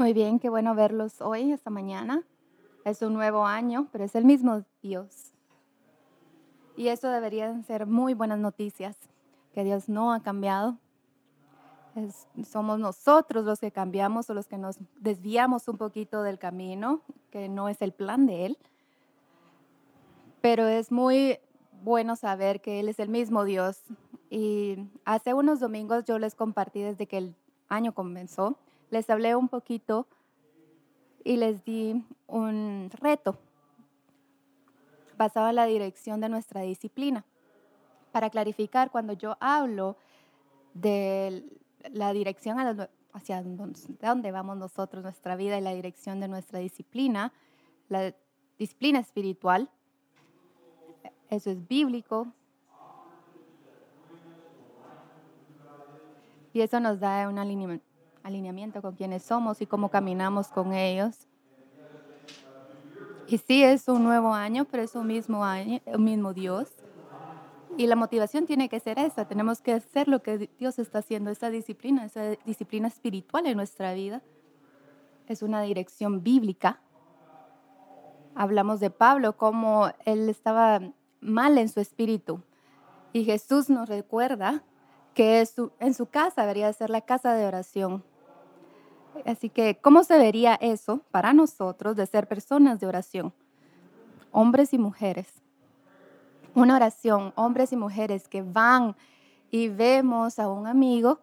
Muy bien, qué bueno verlos hoy, esta mañana. Es un nuevo año, pero es el mismo Dios. Y eso deberían ser muy buenas noticias, que Dios no ha cambiado. Somos nosotros los que cambiamos o los que nos desviamos un poquito del camino, que no es el plan de Él. Pero es muy bueno saber que Él es el mismo Dios. Y hace unos domingos yo les compartí desde que el año comenzó, les hablé un poquito y les di un reto basado en la dirección de nuestra disciplina. Para clarificar, cuando yo hablo de la dirección hacia dónde vamos nosotros, nuestra vida y la dirección de nuestra disciplina, la disciplina espiritual, eso es bíblico. Y eso nos da un alinea- alineamiento con quienes somos y cómo caminamos con ellos. Y sí, es un nuevo año, pero es un mismo año, mismo Dios. Y la motivación tiene que ser esa. Tenemos que hacer lo que Dios está haciendo, esa disciplina, esa disciplina espiritual en nuestra vida. Es una dirección bíblica. Hablamos de Pablo, como él estaba mal en su espíritu. Y Jesús nos recuerda que en su casa debería ser la casa de oración. Así que, ¿cómo se vería eso para nosotros de ser personas de oración? Hombres y mujeres. Una oración, hombres y mujeres que van y vemos a un amigo,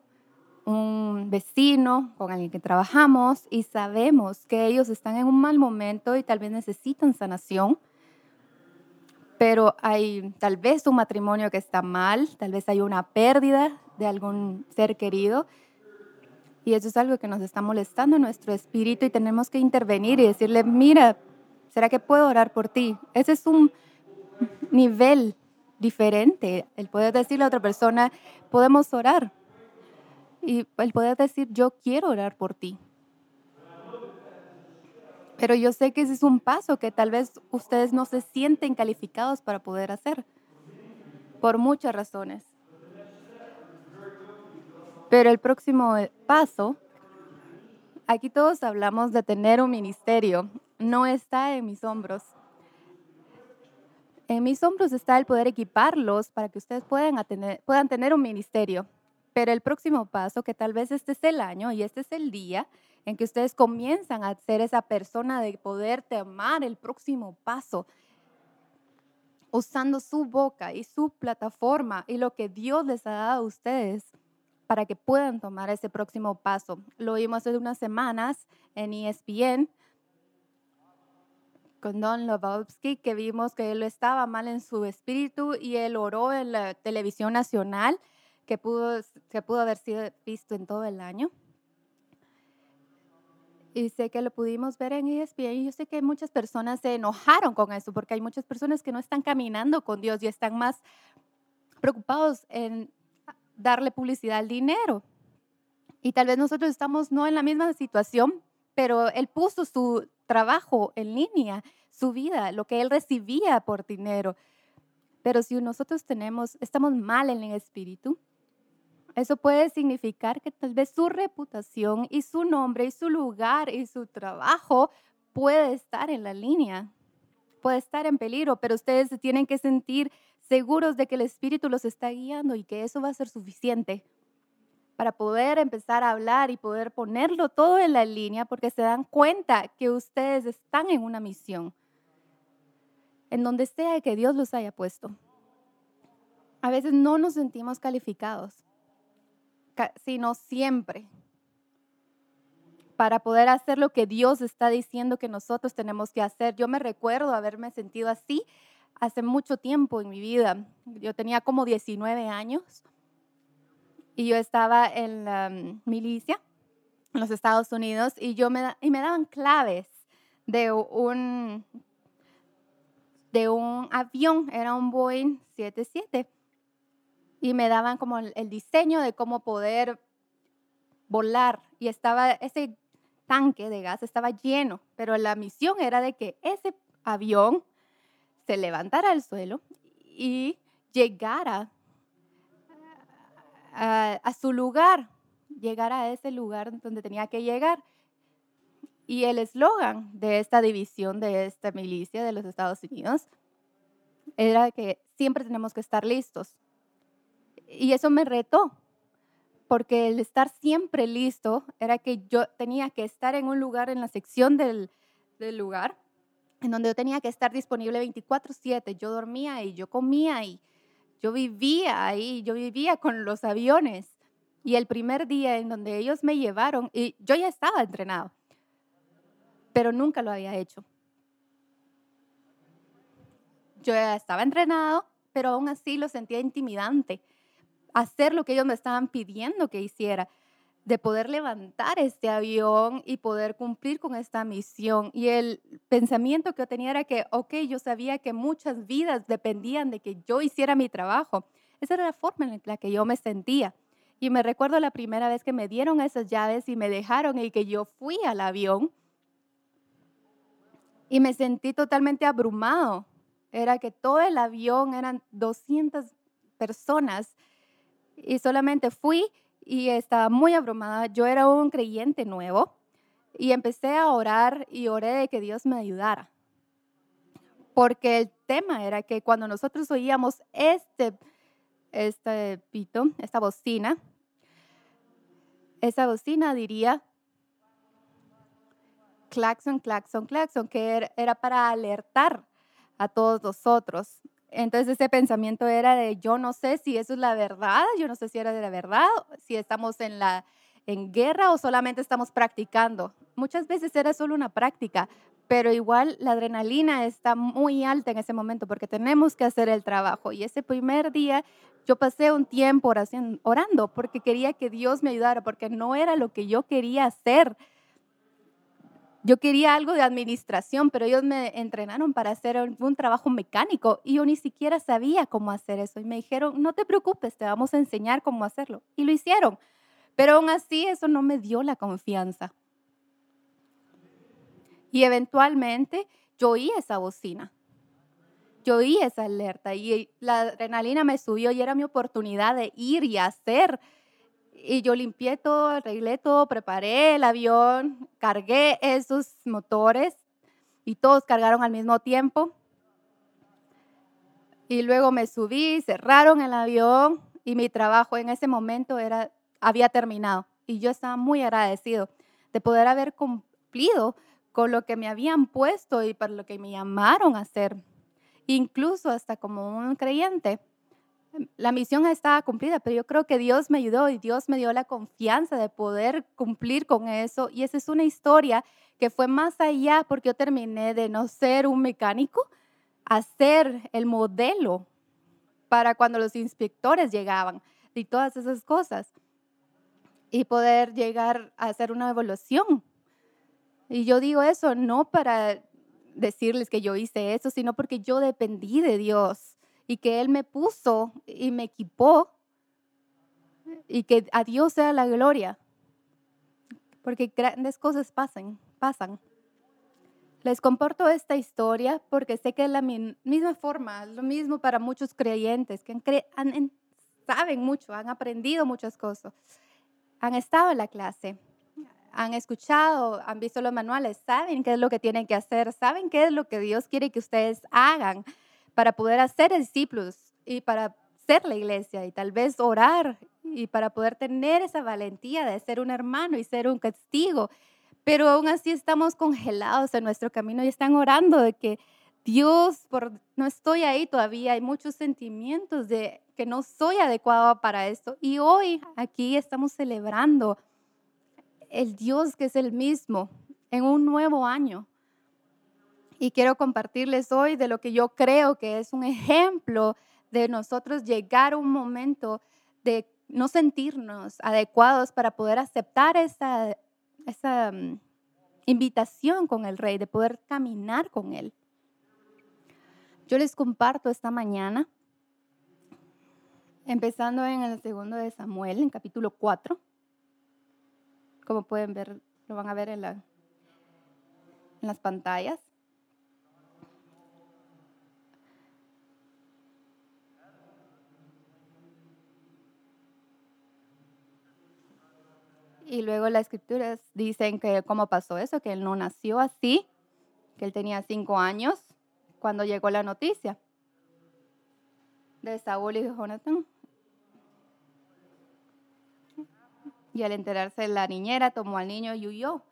un vecino, con alguien que trabajamos y sabemos que ellos están en un mal momento y tal vez necesitan sanación, pero hay tal vez un matrimonio que está mal, tal vez hay una pérdida de algún ser querido y eso es algo que nos está molestando en nuestro espíritu y tenemos que intervenir y decirle, mira, ¿será que puedo orar por ti? Ese es un nivel diferente. El poder decirle a otra persona, podemos orar. Y el poder decir, yo quiero orar por ti. Pero yo sé que ese es un paso que tal vez ustedes no se sienten calificados para poder hacer, por muchas razones. Pero el próximo paso, aquí todos hablamos de tener un ministerio, no está en mis hombros. En mis hombros está el poder equiparlos para que ustedes puedan, tener, un ministerio. Pero el próximo paso, que tal vez este es el año y este es el día en que ustedes comienzan a ser esa persona de poder tomar el próximo paso, usando su boca y su plataforma y lo que Dios les ha dado a ustedes para que puedan tomar ese próximo paso. Lo vimos hace unas semanas en ESPN con Don Lovovsky, que vimos que él estaba mal en su espíritu y él oró en la televisión nacional, que pudo, que pudo haber sido visto en todo el año. Y sé que lo pudimos ver en ESPN y yo sé que muchas personas se enojaron con eso, porque hay muchas personas que no están caminando con Dios y están más preocupados en darle publicidad al dinero. Y tal vez nosotros estamos no en la misma situación, pero él puso su trabajo en línea, su vida, lo que él recibía por dinero. Pero si nosotros tenemos, estamos mal en el espíritu, eso puede significar que tal vez su reputación y su nombre y su lugar y su trabajo puede estar en la línea, puede estar en peligro, pero ustedes tienen que sentir seguros de que el Espíritu los está guiando y que eso va a ser suficiente para poder empezar a hablar y poder ponerlo todo en la línea porque se dan cuenta que ustedes están en una misión, en donde sea que Dios los haya puesto. A veces no nos sentimos calificados, ca- sino siempre para poder hacer lo que Dios está diciendo que nosotros tenemos que hacer. Yo me recuerdo haberme sentido así hace mucho tiempo en mi vida. Yo tenía como 19 años y yo estaba en la milicia en los Estados Unidos y, yo me, y me daban claves de un, de un avión, era un Boeing 77, y me daban como el diseño de cómo poder volar y estaba ese tanque de gas estaba lleno, pero la misión era de que ese avión se levantara al suelo y llegara a, su lugar, llegara a ese lugar donde tenía que llegar. Y el eslogan de esta división, de esta milicia de los Estados Unidos, era que siempre tenemos que estar listos. Y eso me retó, porque el estar siempre listo era que yo tenía que estar en un lugar, en la sección del lugar, en donde yo tenía que estar disponible 24/7. Yo dormía ahí, yo comía ahí, yo vivía ahí, yo vivía con los aviones. Y el primer día en donde ellos me llevaron, y yo ya estaba entrenado, pero nunca lo había hecho. Yo ya estaba entrenado, pero aún así lo sentía intimidante. Hacer lo que ellos me estaban pidiendo que hiciera de poder levantar este avión y poder cumplir con esta misión. Y el pensamiento que yo tenía era que, ok, yo sabía que muchas vidas dependían de que yo hiciera mi trabajo. Esa era la forma en la que yo me sentía. Y me recuerdo la primera vez que me dieron esas llaves y me dejaron y que yo fui al avión y me sentí totalmente abrumado. Era que todo el avión eran 200 personas y solamente fui y estaba muy abrumada. Yo era un creyente nuevo y empecé a orar y oré de que Dios me ayudara. Porque el tema era que cuando nosotros oíamos este, este pito, esta bocina, esa bocina diría claxon, claxon, claxon, que era para alertar a todos nosotros. Entonces ese pensamiento era de yo no sé si eso es la verdad, yo no sé si era de la verdad, si estamos en la en guerra o solamente estamos practicando. Muchas veces era solo una práctica, pero igual la adrenalina está muy alta en ese momento porque tenemos que hacer el trabajo. Y ese primer día yo pasé un tiempo orando porque quería que Dios me ayudara, porque no era lo que yo quería hacer yo quería algo de administración, pero ellos me entrenaron para hacer un trabajo mecánico y yo ni siquiera sabía cómo hacer eso. Y me dijeron, no te preocupes, te vamos a enseñar cómo hacerlo. Y lo hicieron. Pero aún así eso no me dio la confianza. Y eventualmente yo oí esa bocina. Yo oí esa alerta y la adrenalina me subió y era mi oportunidad de ir y hacer y yo limpié todo, arreglé todo, preparé el avión, cargué esos motores y todos cargaron al mismo tiempo. Y luego me subí, cerraron el avión y mi trabajo en ese momento era, había terminado. Y yo estaba muy agradecido de poder haber cumplido con lo que me habían puesto y para lo que me llamaron a hacer. Incluso hasta como un creyente, la misión estaba cumplida, pero yo creo que Dios me ayudó y Dios me dio la confianza de poder cumplir con eso. Y esa es una historia que fue más allá porque yo terminé de no ser un mecánico a ser el modelo para cuando los inspectores llegaban y todas esas cosas. Y poder llegar a hacer una evolución. Y yo digo eso no para decirles que yo hice eso, sino porque yo dependí de Dios y que Él me puso y me equipó y que a Dios sea la gloria. Porque grandes cosas pasan, pasan. Les comporto esta historia porque sé que es la misma forma, lo mismo para muchos creyentes que han, saben mucho, han aprendido muchas cosas, han estado en la clase, han escuchado, han visto los manuales, saben qué es lo que tienen que hacer, saben qué es lo que Dios quiere que ustedes hagan para poder hacer discípulos y para ser la iglesia y tal vez orar y para poder tener esa valentía de ser un hermano y ser un testigo. Pero aún así estamos congelados en nuestro camino y están orando de que Dios, por, no estoy ahí todavía, hay muchos sentimientos de que no soy adecuado para esto. Y hoy aquí estamos celebrando el Dios que es el mismo en un nuevo año y quiero compartirles hoy de lo que yo creo que es un ejemplo de nosotros llegar a un momento de no sentirnos adecuados para poder aceptar esa, esa mm, invitación con el rey, de poder caminar con él. Yo les comparto esta mañana, empezando en el segundo de Samuel, en capítulo 4. Como pueden ver, lo van a ver en, la, en las pantallas. Y luego las escrituras dicen que cómo pasó eso, que él no nació así, que él tenía cinco años cuando llegó la noticia de Saúl y Jonathan. Y al enterarse la niñera tomó al niño y huyó,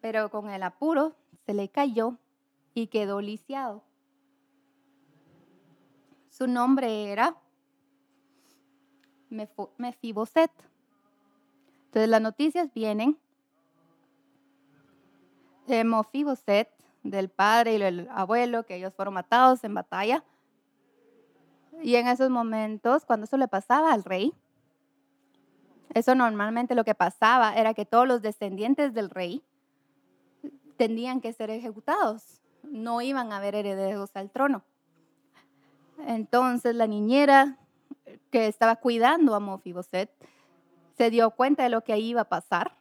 pero con el apuro se le cayó y quedó lisiado. Su nombre era Mefiboset. Entonces las noticias vienen de Mefiboset, del padre y el abuelo, que ellos fueron matados en batalla. Y en esos momentos, cuando eso le pasaba al rey, eso normalmente lo que pasaba era que todos los descendientes del rey tendrían que ser ejecutados, no iban a haber herederos al trono. Entonces la niñera que estaba cuidando a Mofiboset se dio cuenta de lo que iba a pasar.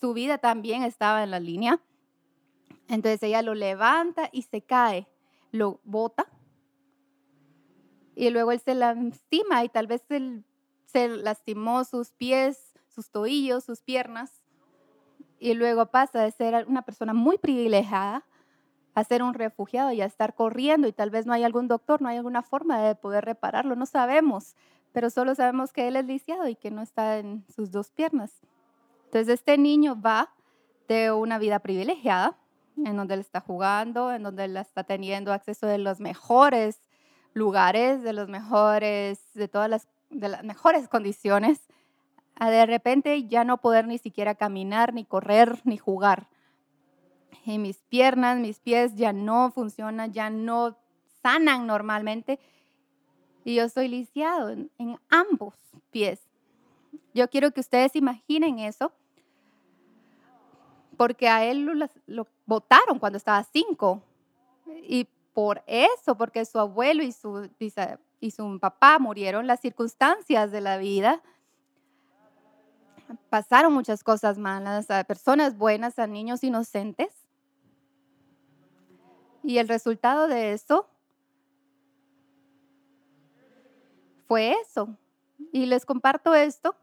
Su vida también estaba en la línea. Entonces ella lo levanta y se cae, lo bota. Y luego él se lastima y tal vez él se lastimó sus pies, sus tobillos, sus piernas. Y luego pasa de ser una persona muy privilegiada a ser un refugiado y a estar corriendo y tal vez no hay algún doctor, no hay alguna forma de poder repararlo, no sabemos, pero solo sabemos que él es lisiado y que no está en sus dos piernas. Entonces este niño va de una vida privilegiada, en donde él está jugando, en donde él está teniendo acceso de los mejores lugares, de los mejores, de todas las, de las mejores condiciones, a de repente ya no poder ni siquiera caminar, ni correr, ni jugar y mis piernas, mis pies ya no funcionan, ya no sanan normalmente. Y yo estoy lisiado en, ambos pies. Yo quiero que ustedes imaginen eso, porque a él lo, lo votaron cuando estaba cinco. Y por eso, porque su abuelo y su, y su papá murieron, las circunstancias de la vida pasaron muchas cosas malas a personas buenas, a niños inocentes. Y el resultado de eso fue eso. Y les comparto esto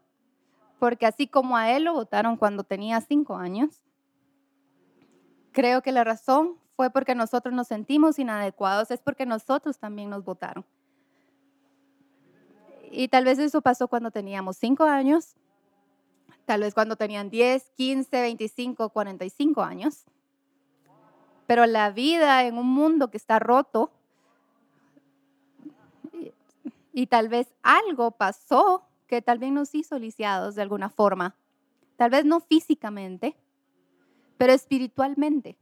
porque así como a él lo votaron cuando tenía cinco años, creo que la razón fue porque nosotros nos sentimos inadecuados, es porque nosotros también nos votaron. Y tal vez eso pasó cuando teníamos cinco años, tal vez cuando tenían 10, 15, 25, 45 años. Pero la vida en un mundo que está roto y, tal vez algo pasó que tal vez nos hizo lisiados de alguna forma. Tal vez no físicamente, pero espiritualmente.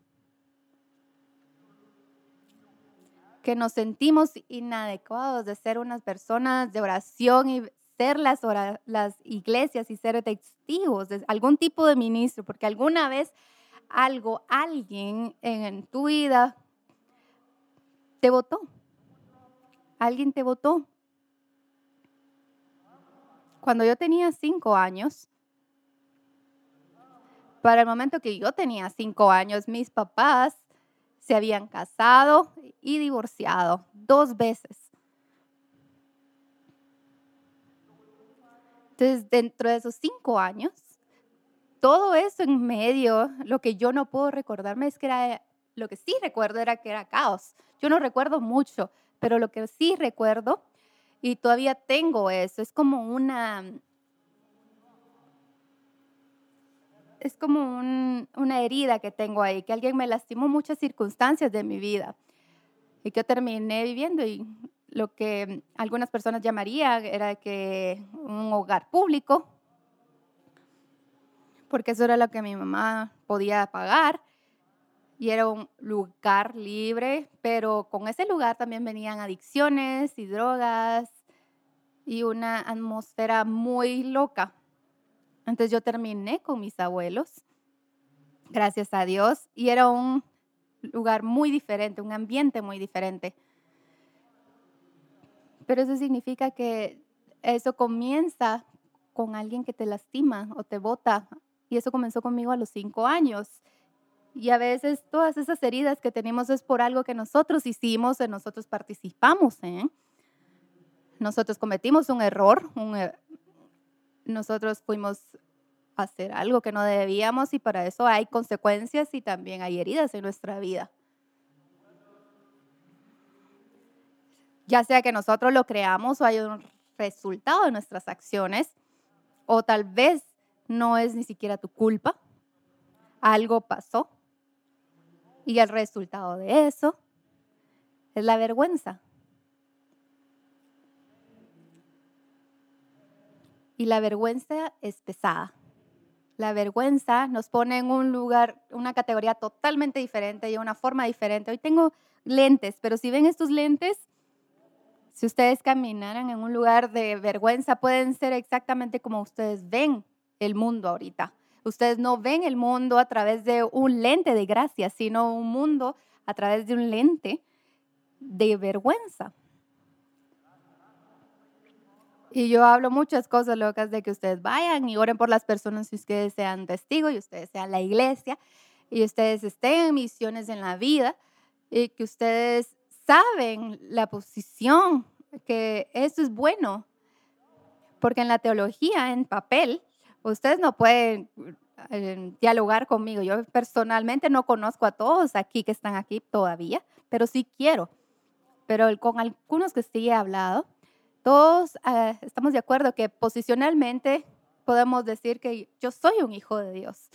Que nos sentimos inadecuados de ser unas personas de oración y ser las, iglesias y ser testigos de algún tipo de ministro, porque alguna vez algo, alguien en tu vida te votó. Alguien te votó. Cuando yo tenía cinco años, para el momento que yo tenía cinco años, mis papás se habían casado y divorciado dos veces. Entonces, dentro de esos cinco años, todo eso en medio, lo que yo no puedo recordarme es que era, lo que sí recuerdo era que era caos. Yo no recuerdo mucho, pero lo que sí recuerdo, y todavía tengo eso, es como una, es como una herida que tengo ahí, que alguien me lastimó muchas circunstancias de mi vida y que terminé viviendo y lo que algunas personas llamarían era que un hogar público, porque eso era lo que mi mamá podía pagar y era un lugar libre, pero con ese lugar también venían adicciones y drogas y una atmósfera muy loca. Entonces yo terminé con mis abuelos, gracias a Dios, y era un lugar muy diferente, un ambiente muy diferente. Pero eso significa que eso comienza con alguien que te lastima o te bota y eso comenzó conmigo a los cinco años. Y a veces todas esas heridas que tenemos es por algo que nosotros hicimos, que nosotros participamos en. Nosotros cometimos un error, er, nosotros fuimos hacer algo que no debíamos y para eso hay consecuencias y también hay heridas en nuestra vida. Ya sea que nosotros lo creamos o hay un resultado de nuestras acciones, o tal vez no es ni siquiera tu culpa, algo pasó y el resultado de eso es la vergüenza. Y la vergüenza es pesada. La vergüenza nos pone en un lugar, una categoría totalmente diferente y una forma diferente. Hoy tengo lentes, pero si ven estos lentes, si ustedes caminaran en un lugar de vergüenza, pueden ser exactamente como ustedes ven el mundo ahorita. Ustedes no ven el mundo a través de un lente de gracia, sino un mundo a través de un lente de vergüenza. Y yo hablo muchas cosas locas de que ustedes vayan y oren por las personas y ustedes sean testigos y ustedes sean la iglesia y ustedes estén en misiones en la vida y que ustedes saben la posición, que eso es bueno. Porque en la teología, en papel, ustedes no pueden eh, dialogar conmigo. Yo personalmente no conozco a todos aquí que están aquí todavía, pero sí quiero. Pero con algunos que sí he hablado, todos eh, estamos de acuerdo que posicionalmente podemos decir que yo soy un hijo de Dios.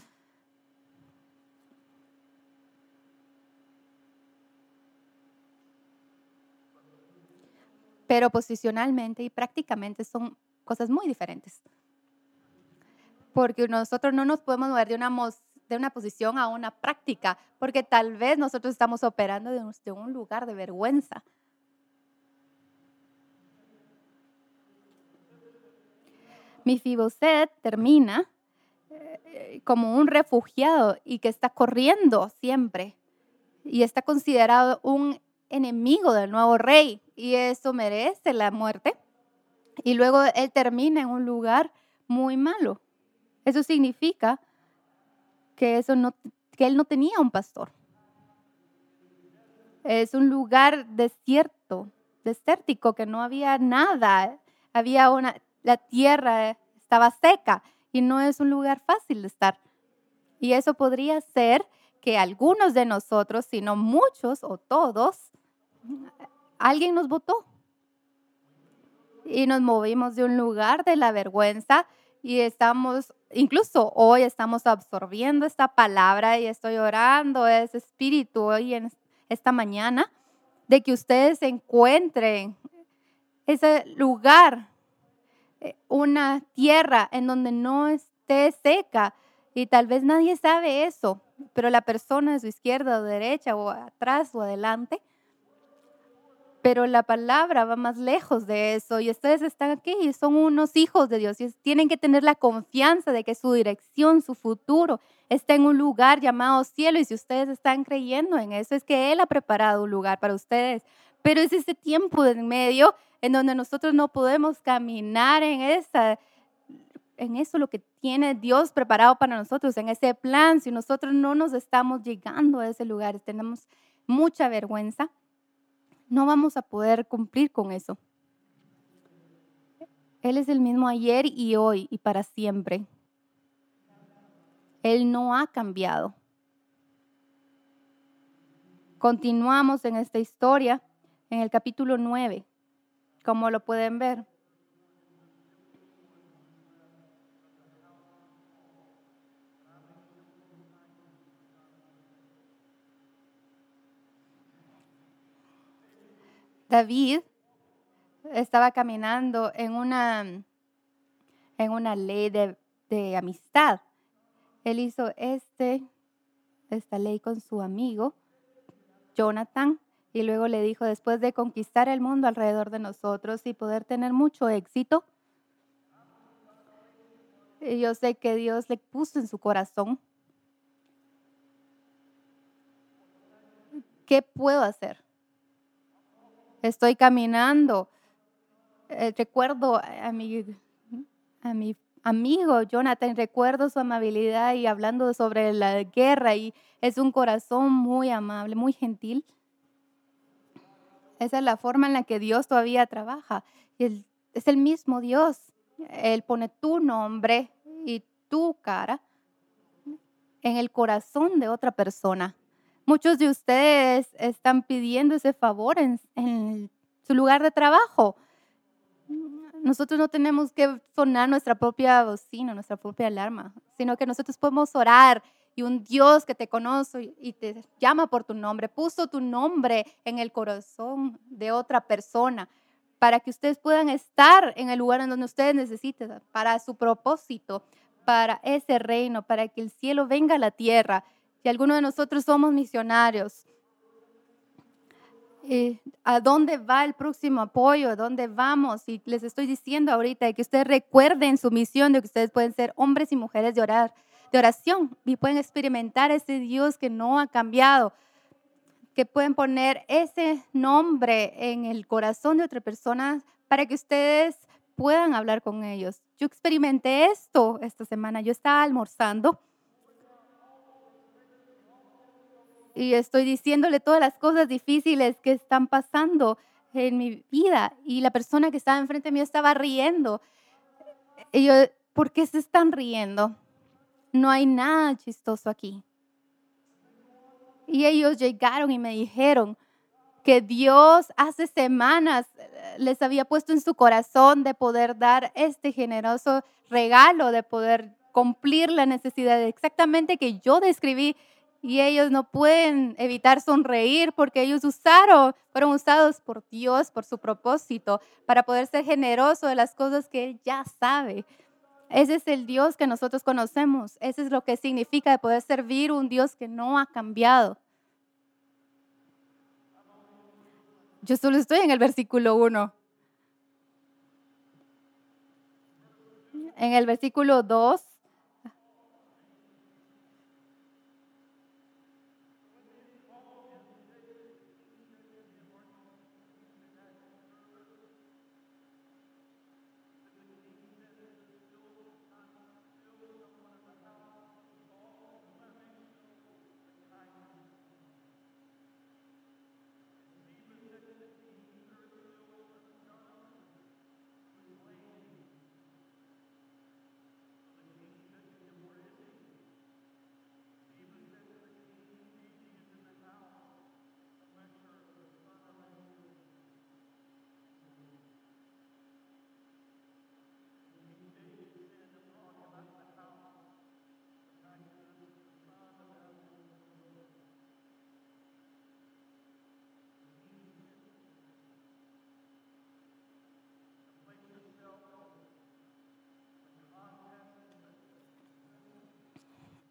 Pero posicionalmente y prácticamente son cosas muy diferentes. Porque nosotros no nos podemos mover de una, de una posición a una práctica, porque tal vez nosotros estamos operando de un lugar de vergüenza. Mi Fiboset termina eh, como un refugiado y que está corriendo siempre y está considerado un enemigo del nuevo rey y eso merece la muerte. Y luego él termina en un lugar muy malo. Eso significa que, eso no, que él no tenía un pastor. Es un lugar desierto, desértico, que no había nada. Había una, la tierra estaba seca y no es un lugar fácil de estar. Y eso podría ser que algunos de nosotros, si no muchos o todos, alguien nos votó. Y nos movimos de un lugar de la vergüenza y estamos, incluso hoy estamos absorbiendo esta palabra y estoy orando ese espíritu hoy en esta mañana de que ustedes encuentren ese lugar eh, una tierra en donde no esté seca. Y tal vez nadie sabe eso, pero la persona a su izquierda o derecha o atrás o adelante. Pero la palabra va más lejos de eso y ustedes están aquí y son unos hijos de Dios y tienen que tener la confianza de que su dirección, su futuro está en un lugar llamado cielo y si ustedes están creyendo en eso es que Él ha preparado un lugar para ustedes. Pero es ese tiempo en medio en donde nosotros no podemos caminar en esa en eso lo que tiene Dios preparado para nosotros, en ese plan, si nosotros no nos estamos llegando a ese lugar, tenemos mucha vergüenza, no vamos a poder cumplir con eso. Él es el mismo ayer y hoy y para siempre. Él no ha cambiado. Continuamos en esta historia en el capítulo 9 como lo pueden ver. David estaba caminando en una, en una ley de, de amistad. Él hizo este, esta ley con su amigo Jonathan y luego le dijo, después de conquistar el mundo alrededor de nosotros y poder tener mucho éxito, yo sé que Dios le puso en su corazón, ¿qué puedo hacer? Estoy caminando. Eh, recuerdo a mi, a mi amigo Jonathan, recuerdo su amabilidad y hablando sobre la guerra y es un corazón muy amable, muy gentil. Esa es la forma en la que Dios todavía trabaja. es el mismo Dios. Él pone tu nombre y tu cara en el corazón de otra persona. Muchos de ustedes están pidiendo ese favor en, su lugar de trabajo. Nosotros no tenemos que sonar nuestra propia bocina, nuestra propia alarma, sino que nosotros podemos orar y un Dios que te conoce y te llama por tu nombre, puso tu nombre en el corazón de otra persona para que ustedes puedan estar en el lugar en donde ustedes necesiten, para su propósito, para ese reino, para que el cielo venga a la tierra. Y algunos de nosotros somos misionarios. Eh, ¿A dónde va el próximo apoyo? ¿A dónde vamos? Y les estoy diciendo ahorita que ustedes recuerden su misión de que ustedes pueden ser hombres y mujeres de orar de oración y pueden experimentar ese Dios que no ha cambiado, que pueden poner ese nombre en el corazón de otra persona para que ustedes puedan hablar con ellos. Yo experimenté esto esta semana. Yo estaba almorzando y estoy diciéndole todas las cosas difíciles que están pasando en mi vida y la persona que estaba enfrente mío estaba riendo. Y ¿por qué se están riendo? no hay nada chistoso aquí. Y ellos llegaron y me dijeron que Dios hace semanas eh, les había puesto en su corazón de poder dar este generoso regalo, de poder cumplir la necesidad exactamente que yo describí. Y ellos no pueden evitar sonreír porque ellos usaron, fueron usados por Dios, por su propósito, para poder ser generoso de las cosas que Él ya sabe. Ese es el Dios que nosotros conocemos. Ese es lo que significa de poder servir un Dios que no ha cambiado. Yo solo estoy en el versículo 1. En el versículo 2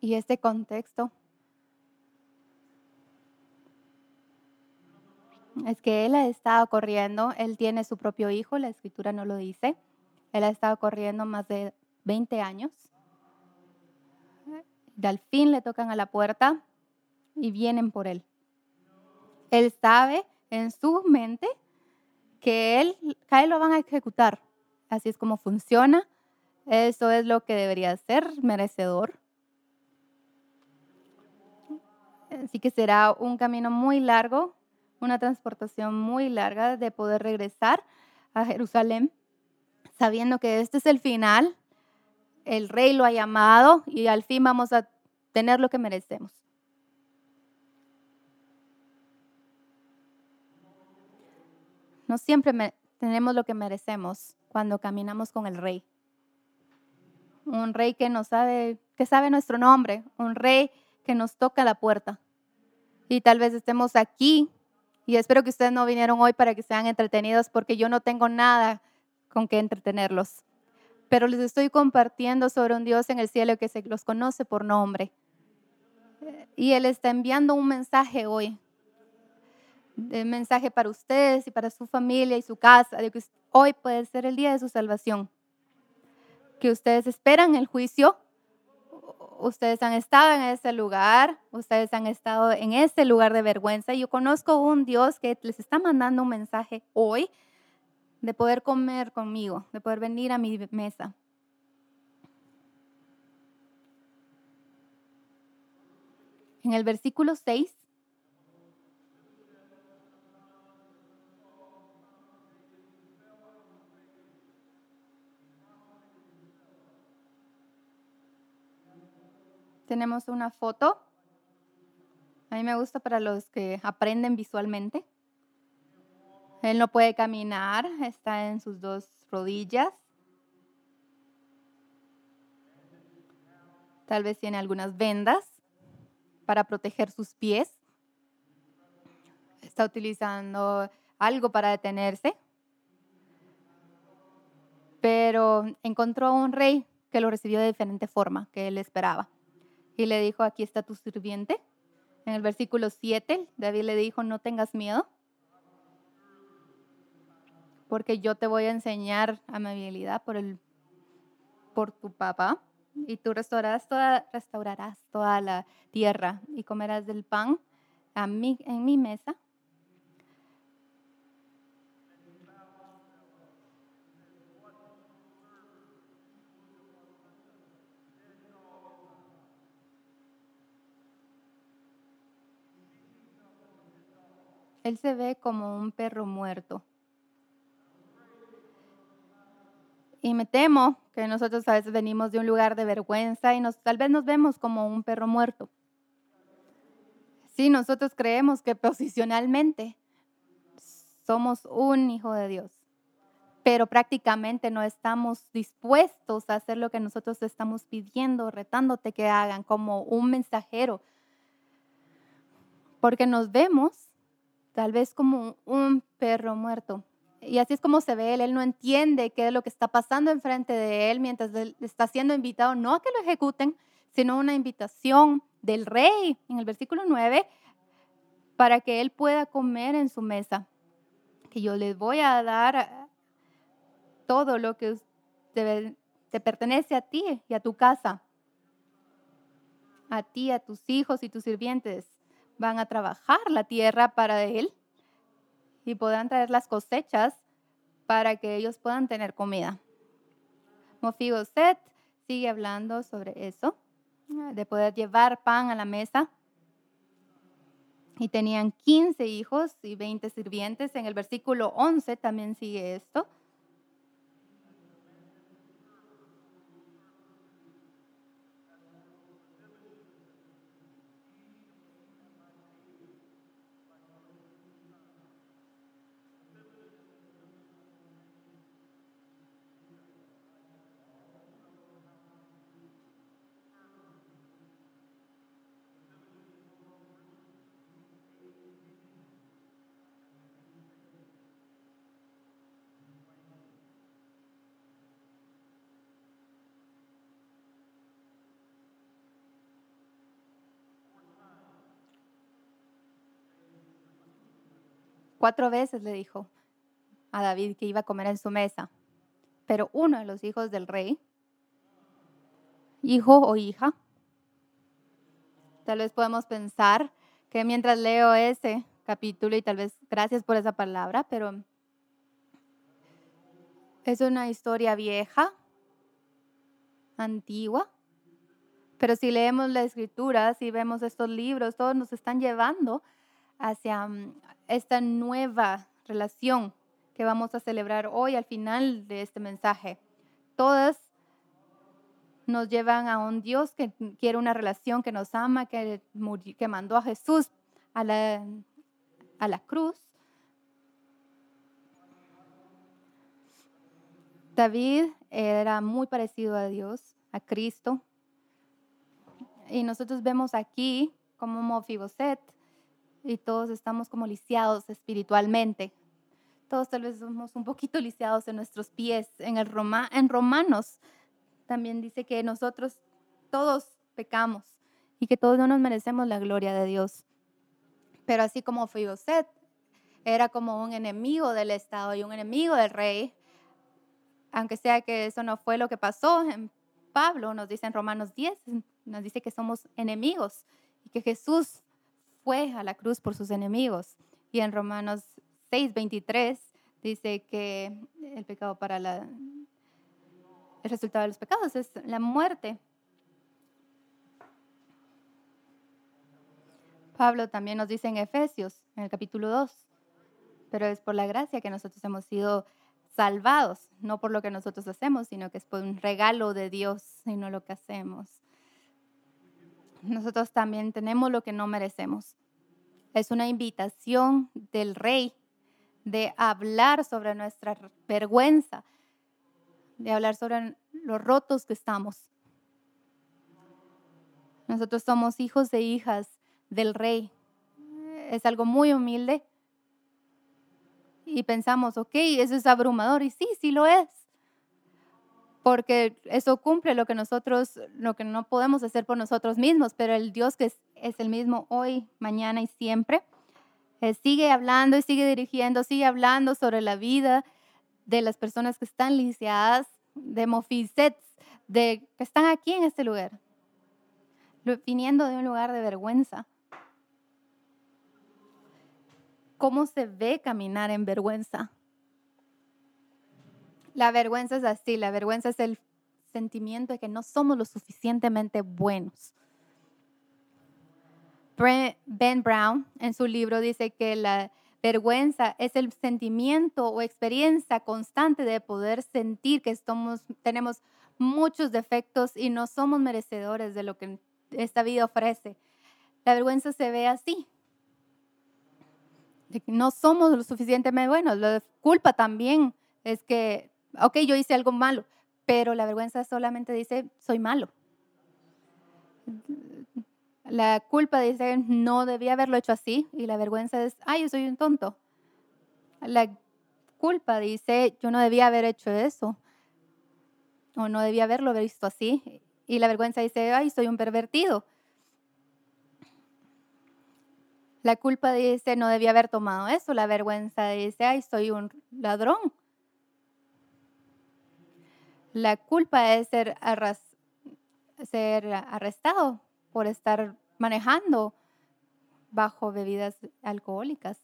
y este contexto es que él ha estado corriendo, él tiene su propio hijo, la escritura no lo dice, él ha estado corriendo más de 20 años. Y al fin le tocan a la puerta y vienen por él. Él sabe en su mente que él, que él lo van a ejecutar. Así es como funciona. Eso es lo que debería ser merecedor. Así que será un camino muy largo, una transportación muy larga de poder regresar a Jerusalén, sabiendo que este es el final, el rey lo ha llamado y al fin vamos a tener lo que merecemos. No siempre tenemos lo que merecemos cuando caminamos con el rey. Un rey que nos sabe, que sabe nuestro nombre, un rey que nos toca la puerta y tal vez estemos aquí. Y espero que ustedes no vinieron hoy para que sean entretenidos porque yo no tengo nada con que entretenerlos. Pero les estoy compartiendo sobre un Dios en el cielo que se los conoce por nombre. Y Él está enviando un mensaje hoy. Un mensaje para ustedes y para su familia y su casa, de que hoy puede ser el día de su salvación. Que ustedes esperan el juicio, ustedes han estado en ese lugar, ustedes han estado en ese lugar de vergüenza. Yo conozco un Dios que les está mandando un mensaje hoy de poder comer conmigo, de poder venir a mi mesa. En el versículo 6 Tenemos una foto. A mí me gusta para los que aprenden visualmente. Él no puede caminar, está en sus dos rodillas. Tal vez tiene algunas vendas para proteger sus pies. Está utilizando algo para detenerse. Pero encontró un rey que lo recibió de diferente forma que él esperaba. Y le dijo, aquí está tu sirviente. En el versículo 7, David le dijo, no tengas miedo, porque yo te voy a enseñar amabilidad por, el, por tu papá, y tú restaurarás toda, restaurarás toda la tierra y comerás del pan a mí, en mi mesa. Él se ve como un perro muerto. Y me temo que nosotros a veces venimos de un lugar de vergüenza y nos, tal vez nos vemos como un perro muerto. Sí, nosotros creemos que posicionalmente somos un hijo de Dios, pero prácticamente no estamos dispuestos a hacer lo que nosotros estamos pidiendo, retándote que hagan como un mensajero, porque nos vemos tal vez como un perro muerto. Y así es como se ve él. Él no entiende qué es lo que está pasando enfrente de él mientras él está siendo invitado, no a que lo ejecuten, sino una invitación del rey en el versículo 9 para que él pueda comer en su mesa. Que yo les voy a dar todo lo que te, te pertenece a ti y a tu casa. A ti, a tus hijos y tus sirvientes. Van a trabajar la tierra para él y puedan traer las cosechas para que ellos puedan tener comida. Mofigoset sigue hablando sobre eso, de poder llevar pan a la mesa. Y tenían 15 hijos y 20 sirvientes. En el versículo 11 también sigue esto. Cuatro veces le dijo a David que iba a comer en su mesa, pero uno de los hijos del rey, hijo o hija, tal vez podemos pensar que mientras leo ese capítulo, y tal vez gracias por esa palabra, pero es una historia vieja, antigua, pero si leemos la escritura, si vemos estos libros, todos nos están llevando hacia mm, esta nueva relación que vamos a celebrar hoy al final de este mensaje. Todas nos llevan a un Dios que quiere una relación, que nos ama, que, que mandó a Jesús a la, a la cruz. David era muy parecido a Dios, a Cristo. Y nosotros vemos aquí como Mofiboset y todos estamos como lisiados espiritualmente. Todos tal vez somos un poquito lisiados en nuestros pies. En, el Roma, en Romanos también dice que nosotros todos pecamos y que todos no nos merecemos la gloria de Dios. Pero así como Fiboset era como un enemigo del Estado y un enemigo del rey, aunque sea que eso no fue lo que pasó, en Pablo nos dice en Romanos 10, nos dice que somos enemigos y que Jesús fue a la cruz por sus enemigos. Y en Romanos 6, 23 dice que el pecado para la... El resultado de los pecados es la muerte. Pablo también nos dice en Efesios, en el capítulo 2, pero es por la gracia que nosotros hemos sido salvados, no por lo que nosotros hacemos, sino que es por un regalo de Dios y no lo que hacemos. Nosotros también tenemos lo que no merecemos. Es una invitación del rey de hablar sobre nuestra vergüenza, de hablar sobre los rotos que estamos. Nosotros somos hijos e hijas del rey. Es algo muy humilde. Y pensamos, ok, eso es abrumador. Y sí, sí lo es. Porque eso cumple lo que nosotros, lo que no podemos hacer por nosotros mismos. Pero el Dios que es, el mismo hoy, mañana y siempre, eh, sigue hablando y sigue dirigiendo, sigue hablando sobre la vida de las personas que están lisiadas, de Mofisets, de que están aquí en este lugar, viniendo de un lugar de vergüenza. ¿Cómo se ve caminar en vergüenza? La vergüenza es así, la vergüenza es el sentimiento de que no somos lo suficientemente buenos. Ben Brown en su libro dice que la vergüenza es el sentimiento o experiencia constante de poder sentir que tenemos muchos defectos y no somos merecedores de lo que esta vida ofrece. La vergüenza se ve así. no somos lo suficientemente buenos. La culpa también es que, ok, yo hice algo malo, pero la vergüenza solamente dice, soy malo. La culpa dice, no debía haberlo hecho así. Y la vergüenza es, ay, yo soy un tonto. La culpa dice, yo no debía haber hecho eso. O no debía haberlo visto así. Y la vergüenza dice, ay, soy un pervertido. La culpa dice, no debía haber tomado eso. La vergüenza dice, ay, soy un ladrón. La culpa es ser, ser arrestado por estar manejando bajo bebidas alcohólicas.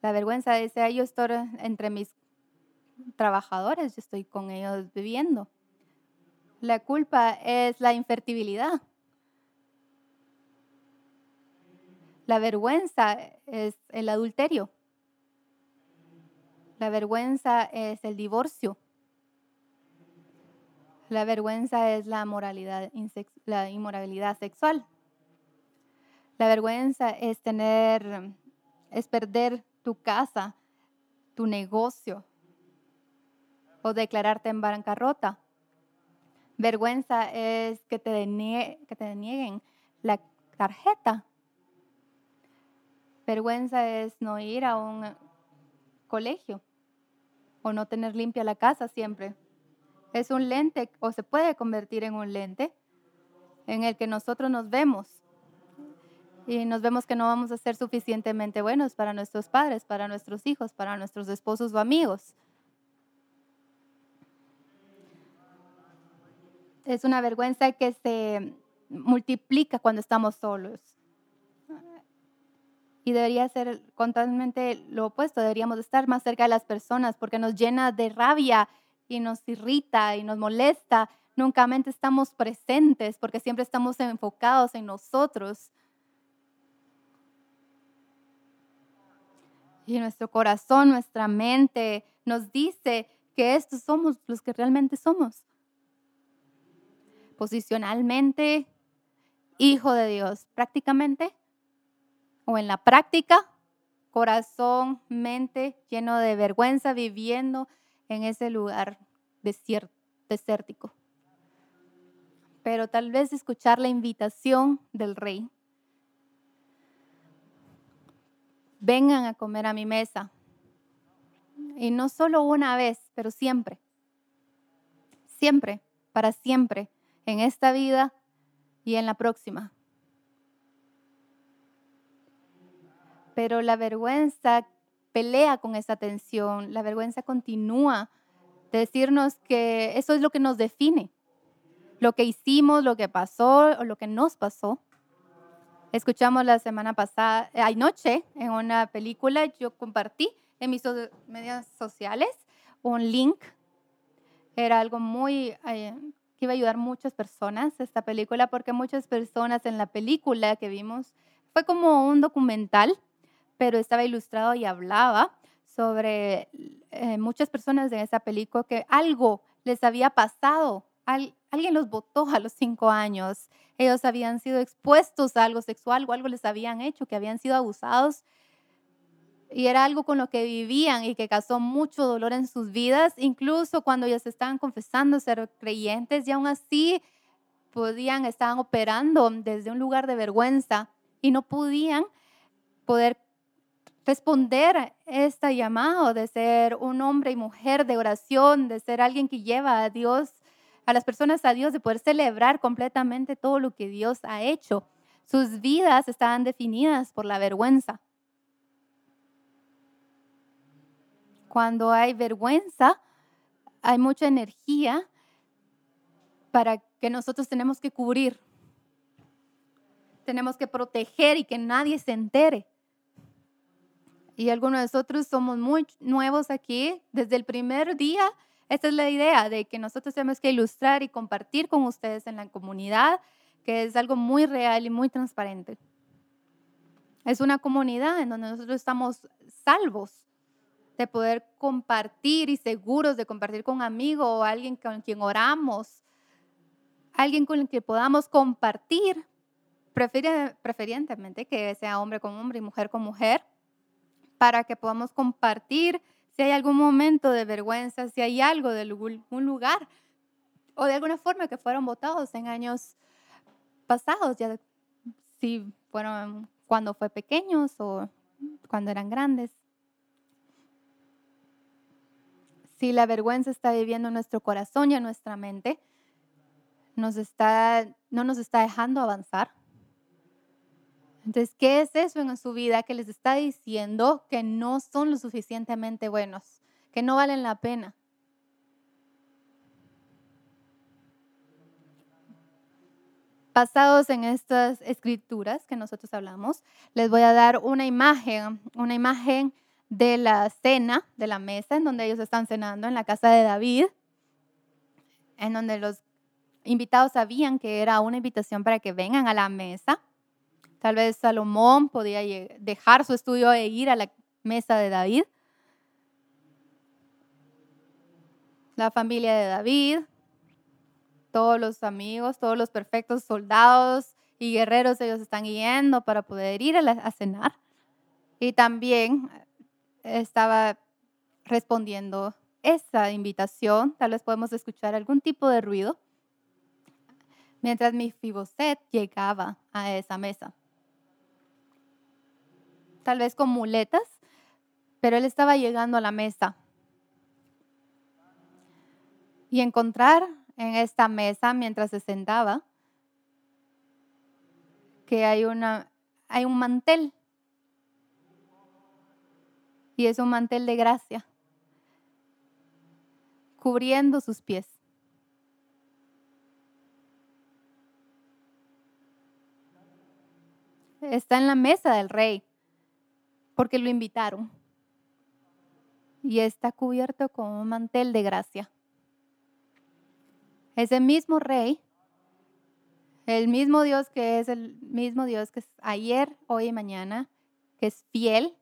La vergüenza dice, ay, yo estoy entre mis trabajadores, yo estoy con ellos viviendo. La culpa es la infertilidad. La vergüenza es el adulterio. La vergüenza es el divorcio. La vergüenza es la, moralidad, la inmoralidad sexual. La vergüenza es tener, es perder tu casa, tu negocio o declararte en bancarrota. Vergüenza es que te, que te denieguen la tarjeta. Vergüenza es no ir a un colegio o no tener limpia la casa siempre. Es un lente o se puede convertir en un lente en el que nosotros nos vemos y nos vemos que no vamos a ser suficientemente buenos para nuestros padres, para nuestros hijos, para nuestros esposos o amigos. es una vergüenza que se multiplica cuando estamos solos. Y debería ser constantemente lo opuesto, deberíamos estar más cerca de las personas porque nos llena de rabia y nos irrita y nos molesta. Nunca estamos presentes porque siempre estamos enfocados en nosotros. Y nuestro corazón, nuestra mente nos dice que estos somos los que realmente somos posicionalmente hijo de Dios, prácticamente, o en la práctica, corazón, mente lleno de vergüenza, viviendo en ese lugar desértico. Pero tal vez escuchar la invitación del rey. Vengan a comer a mi mesa. Y no solo una vez, pero siempre. Siempre, para siempre en esta vida y en la próxima. Pero la vergüenza pelea con esa tensión, la vergüenza continúa de decirnos que eso es lo que nos define, lo que hicimos, lo que pasó o lo que nos pasó. Escuchamos la semana pasada, eh, anoche, en una película, yo compartí en mis medios sociales un link. Era algo muy eh, que iba a ayudar muchas personas esta película, porque muchas personas en la película que vimos fue como un documental, pero estaba ilustrado y hablaba sobre eh, muchas personas en esa película que algo les había pasado, alguien los votó a los cinco años. Ellos habían sido expuestos a algo sexual o algo les habían hecho, que habían sido abusados. Y era algo con lo que vivían y que causó mucho dolor en sus vidas, incluso cuando ellos estaban confesando ser creyentes y aún así podían, estaban operando desde un lugar de vergüenza y no podían poder responder este llamado de ser un hombre y mujer de oración, de ser alguien que lleva a Dios, a las personas a Dios, de poder celebrar completamente todo lo que Dios ha hecho. Sus vidas estaban definidas por la vergüenza. Cuando hay vergüenza, hay mucha energía para que nosotros tenemos que cubrir. Tenemos que proteger y que nadie se entere y algunos de nosotros somos muy nuevos aquí. Desde el primer día, esta es la idea de que nosotros tenemos que ilustrar y compartir con ustedes en la comunidad, que es algo muy real y muy transparente. Es una comunidad en donde nosotros estamos salvos de poder compartir y seguros de compartir con un amigo o alguien con quien oramos, alguien con que podamos compartir, preferentemente que sea hombre con hombre y mujer con mujer, para que podamos compartir si hay algún momento de vergüenza, si hay algo de algún lugar o de alguna forma que fueron votados en años pasados, ya si fueron cuando fue pequeños o cuando eran grandes. Si la vergüenza está viviendo en nuestro corazón y en nuestra mente, no nos está dejando avanzar. Entonces, ¿qué es eso en su vida que les está diciendo que no son lo suficientemente buenos, que no valen la pena? Basados en estas escrituras que nosotros hablamos, les voy a dar una imagen, una imagen de la cena, de la mesa en donde ellos están cenando en la casa de David, en donde los invitados sabían que era una invitación para que vengan a la mesa. Tal vez Salomón podía dejar su estudio e ir a la mesa de David. La familia de David, todos los amigos, todos los perfectos soldados y guerreros, ellos están yendo para poder ir a, cenar. Y también estaba respondiendo esa invitación. Tal vez podemos escuchar algún tipo de ruido mientras mi Fiboset llegaba a esa mesa tal vez con muletas, pero él estaba llegando a la mesa. Y encontrar en esta mesa, mientras se sentaba, que hay, una, hay un mantel. Y es un mantel de gracia, cubriendo sus pies. Está en la mesa del rey porque lo invitaron. Y está cubierto con un mantel de gracia. Ese mismo rey, el mismo Dios que es el mismo Dios que es ayer, hoy y mañana, que es fiel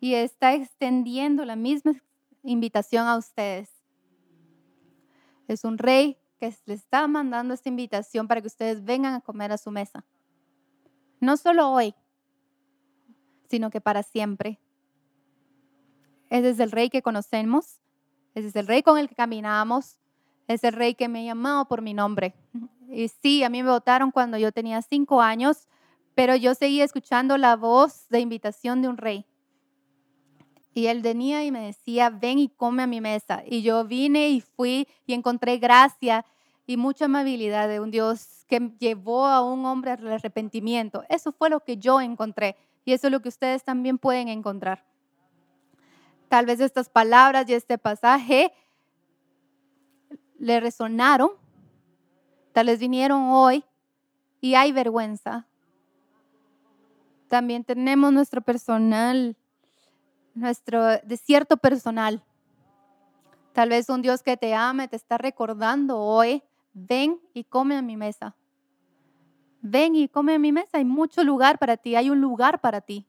y está extendiendo la misma invitación a ustedes. Es un rey que les está mandando esta invitación para que ustedes vengan a comer a su mesa. No solo hoy, sino que para siempre. Ese es el rey que conocemos, ese es el rey con el que caminamos, es el rey que me ha llamado por mi nombre. Y sí, a mí me votaron cuando yo tenía cinco años, pero yo seguía escuchando la voz de invitación de un rey. Y él venía y me decía, ven y come a mi mesa. Y yo vine y fui y encontré gracia y mucha amabilidad de un Dios que llevó a un hombre al arrepentimiento. Eso fue lo que yo encontré. Y eso es lo que ustedes también pueden encontrar. Tal vez estas palabras y este pasaje le resonaron, tal vez vinieron hoy y hay vergüenza. También tenemos nuestro personal, nuestro desierto personal. Tal vez un Dios que te ame te está recordando hoy, ven y come a mi mesa ven y come a mi mesa, hay mucho lugar para ti, hay un lugar para ti.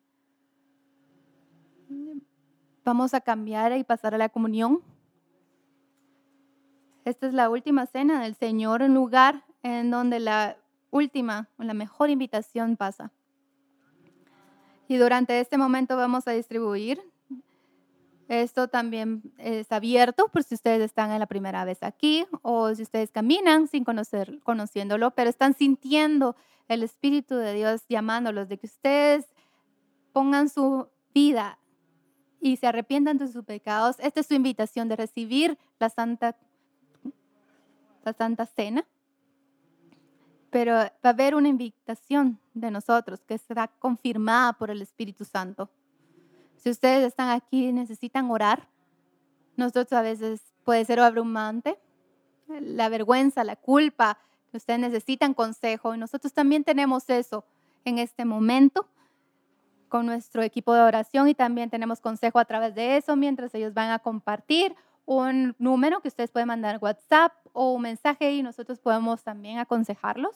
Vamos a cambiar y pasar a la comunión. Esta es la última cena del Señor, un lugar en donde la última, la mejor invitación pasa. Y durante este momento vamos a distribuir. Esto también es abierto por si ustedes están en la primera vez aquí o si ustedes caminan sin conocer, conociéndolo, pero están sintiendo el Espíritu de Dios llamándolos de que ustedes pongan su vida y se arrepientan de sus pecados. Esta es su invitación de recibir la Santa, la Santa Cena. Pero va a haber una invitación de nosotros que será confirmada por el Espíritu Santo. Si ustedes están aquí y necesitan orar, nosotros a veces puede ser abrumante, la vergüenza, la culpa, ustedes necesitan consejo y nosotros también tenemos eso en este momento con nuestro equipo de oración y también tenemos consejo a través de eso mientras ellos van a compartir un número que ustedes pueden mandar WhatsApp o un mensaje y nosotros podemos también aconsejarlos.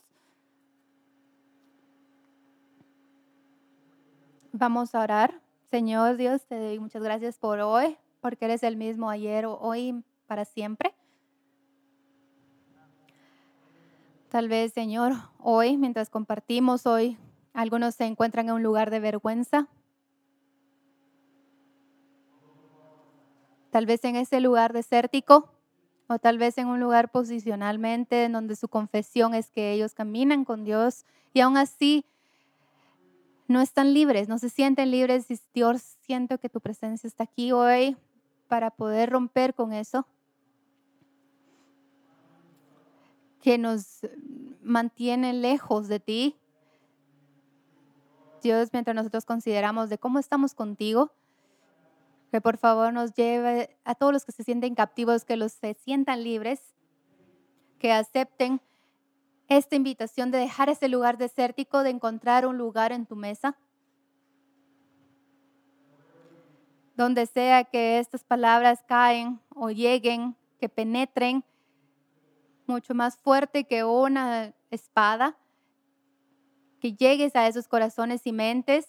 Vamos a orar. Señor Dios, te doy muchas gracias por hoy, porque eres el mismo ayer, hoy, para siempre. Tal vez, Señor, hoy, mientras compartimos hoy algunos se encuentran en un lugar de vergüenza. Tal vez en ese lugar desértico o tal vez en un lugar posicionalmente en donde su confesión es que ellos caminan con Dios y aún así no están libres, no se sienten libres. Dios, siento que tu presencia está aquí hoy para poder romper con eso. Que nos mantiene lejos de ti, Dios, mientras nosotros consideramos de cómo estamos contigo, que por favor nos lleve a todos los que se sienten captivos, que los se sientan libres, que acepten esta invitación de dejar ese lugar desértico, de encontrar un lugar en tu mesa, donde sea que estas palabras caen o lleguen, que penetren mucho más fuerte que una espada que llegues a esos corazones y mentes.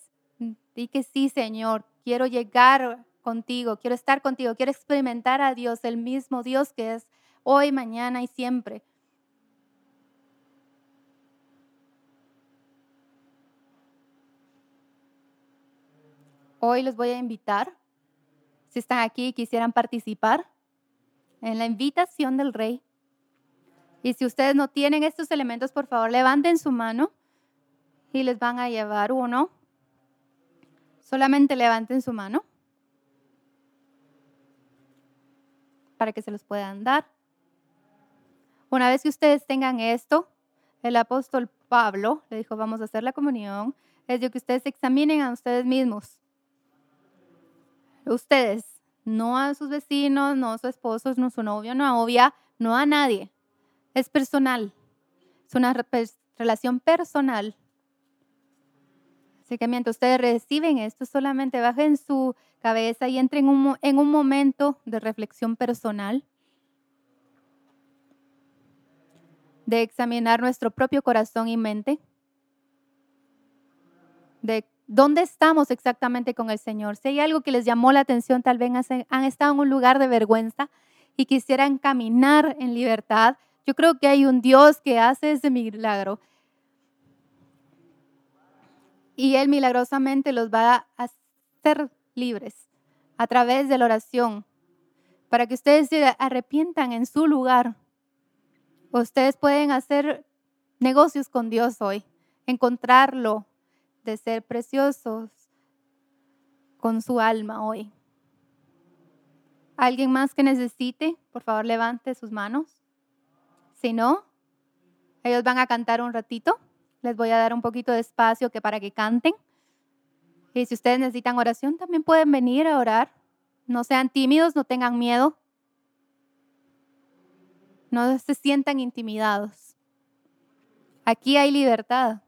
Di que sí, Señor, quiero llegar contigo, quiero estar contigo, quiero experimentar a Dios, el mismo Dios que es hoy, mañana y siempre. Hoy los voy a invitar, si están aquí y quisieran participar en la invitación del Rey. Y si ustedes no tienen estos elementos, por favor, levanten su mano y les van a llevar uno. Solamente levanten su mano para que se los puedan dar. Una vez que ustedes tengan esto, el apóstol Pablo le dijo, vamos a hacer la comunión, es de que ustedes examinen a ustedes mismos. Ustedes, no a sus vecinos, no a sus esposos, no a su novio, no a novia, no a nadie. Es personal. Es una relación personal Así que mientras ustedes reciben esto, solamente bajen su cabeza y entren en un momento de reflexión personal, de examinar nuestro propio corazón y mente, de dónde estamos exactamente con el Señor. Si hay algo que les llamó la atención, tal vez han estado en un lugar de vergüenza y quisieran caminar en libertad. Yo creo que hay un Dios que hace ese milagro y Él milagrosamente los va a hacer libres a través de la oración para que ustedes se arrepientan en su lugar. Ustedes pueden hacer negocios con Dios hoy, encontrarlo, de ser preciosos con su alma hoy. ¿Alguien más que necesite? Por favor, levante sus manos. Si no, ellos van a cantar un ratito. Les voy a dar un poquito de espacio que para que canten. Y si ustedes necesitan oración, también pueden venir a orar. No sean tímidos, no tengan miedo. No se sientan intimidados. Aquí hay libertad.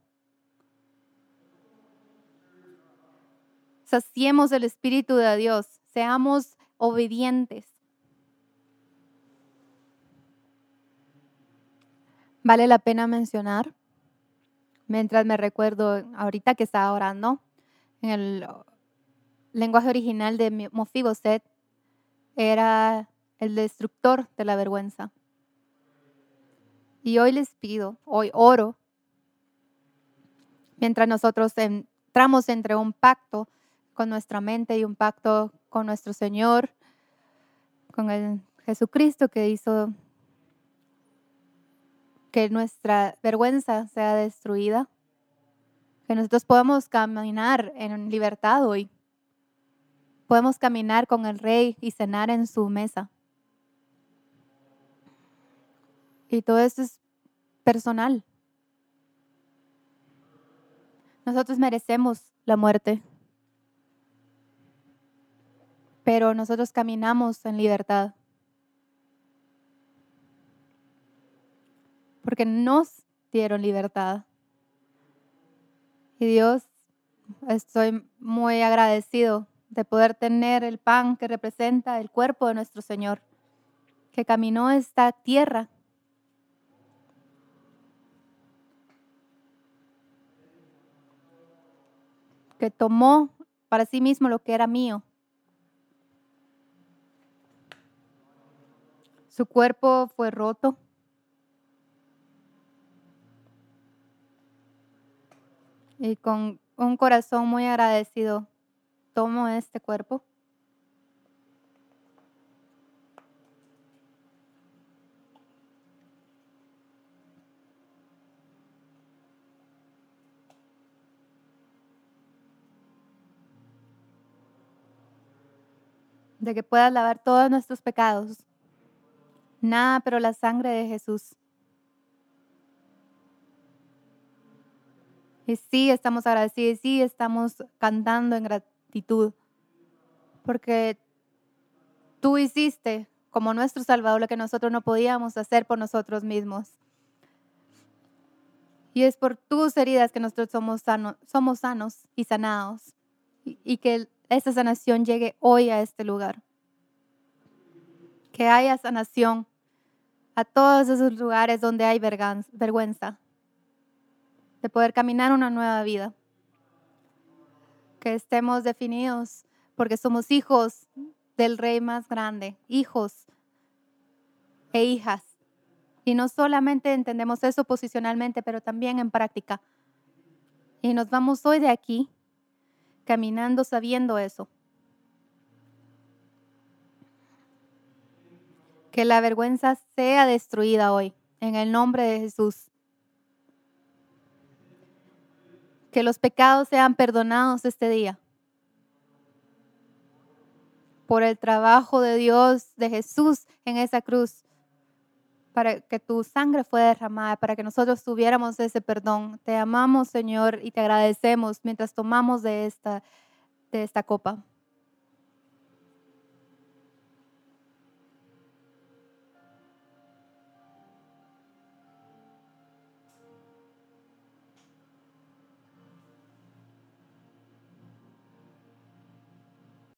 Saciemos el Espíritu de Dios. Seamos obedientes. Vale la pena mencionar mientras me recuerdo ahorita que estaba orando, en el lenguaje original de Mofiboset era el destructor de la vergüenza. Y hoy les pido, hoy oro, mientras nosotros entramos entre un pacto nuestra mente y un pacto con nuestro Señor, con el Jesucristo que hizo que nuestra vergüenza sea destruida, que nosotros podamos caminar en libertad hoy. Podemos caminar con el Rey y cenar en su mesa. Y todo esto es personal. Nosotros merecemos la muerte, pero nosotros caminamos en libertad. Porque nos dieron libertad. Y Dios, estoy muy agradecido de poder tener el pan que representa el cuerpo de nuestro Señor, que caminó esta tierra que tomó para sí mismo lo que era mío. Su cuerpo fue roto. Y con un corazón muy agradecido, tomo este cuerpo de que puedas lavar todos nuestros pecados. Nada, pero la sangre de Jesús. Y sí, estamos agradecidos, sí, estamos cantando en gratitud, porque tú hiciste como nuestro Salvador lo que nosotros no podíamos hacer por nosotros mismos. Y es por tus heridas que nosotros somos, sanos, somos sanos y sanados. Y, y que esta sanación llegue hoy a este lugar. Que haya sanación a todos esos lugares donde hay vergüenza. De poder caminar una nueva vida. Que estemos definidos porque somos hijos del Rey más grande, hijos e hijas. Y no solamente entendemos eso posicionalmente, pero también en práctica. Y nos vamos hoy de aquí caminando sabiendo eso. Que la vergüenza sea destruida hoy, en el nombre de Jesús. Que los pecados sean perdonados este día. Por el trabajo de Dios, de Jesús en esa cruz para que tu sangre fue derramada, para que nosotros tuviéramos ese perdón. Te amamos, Señor, y te agradecemos mientras tomamos de esta, de esta copa.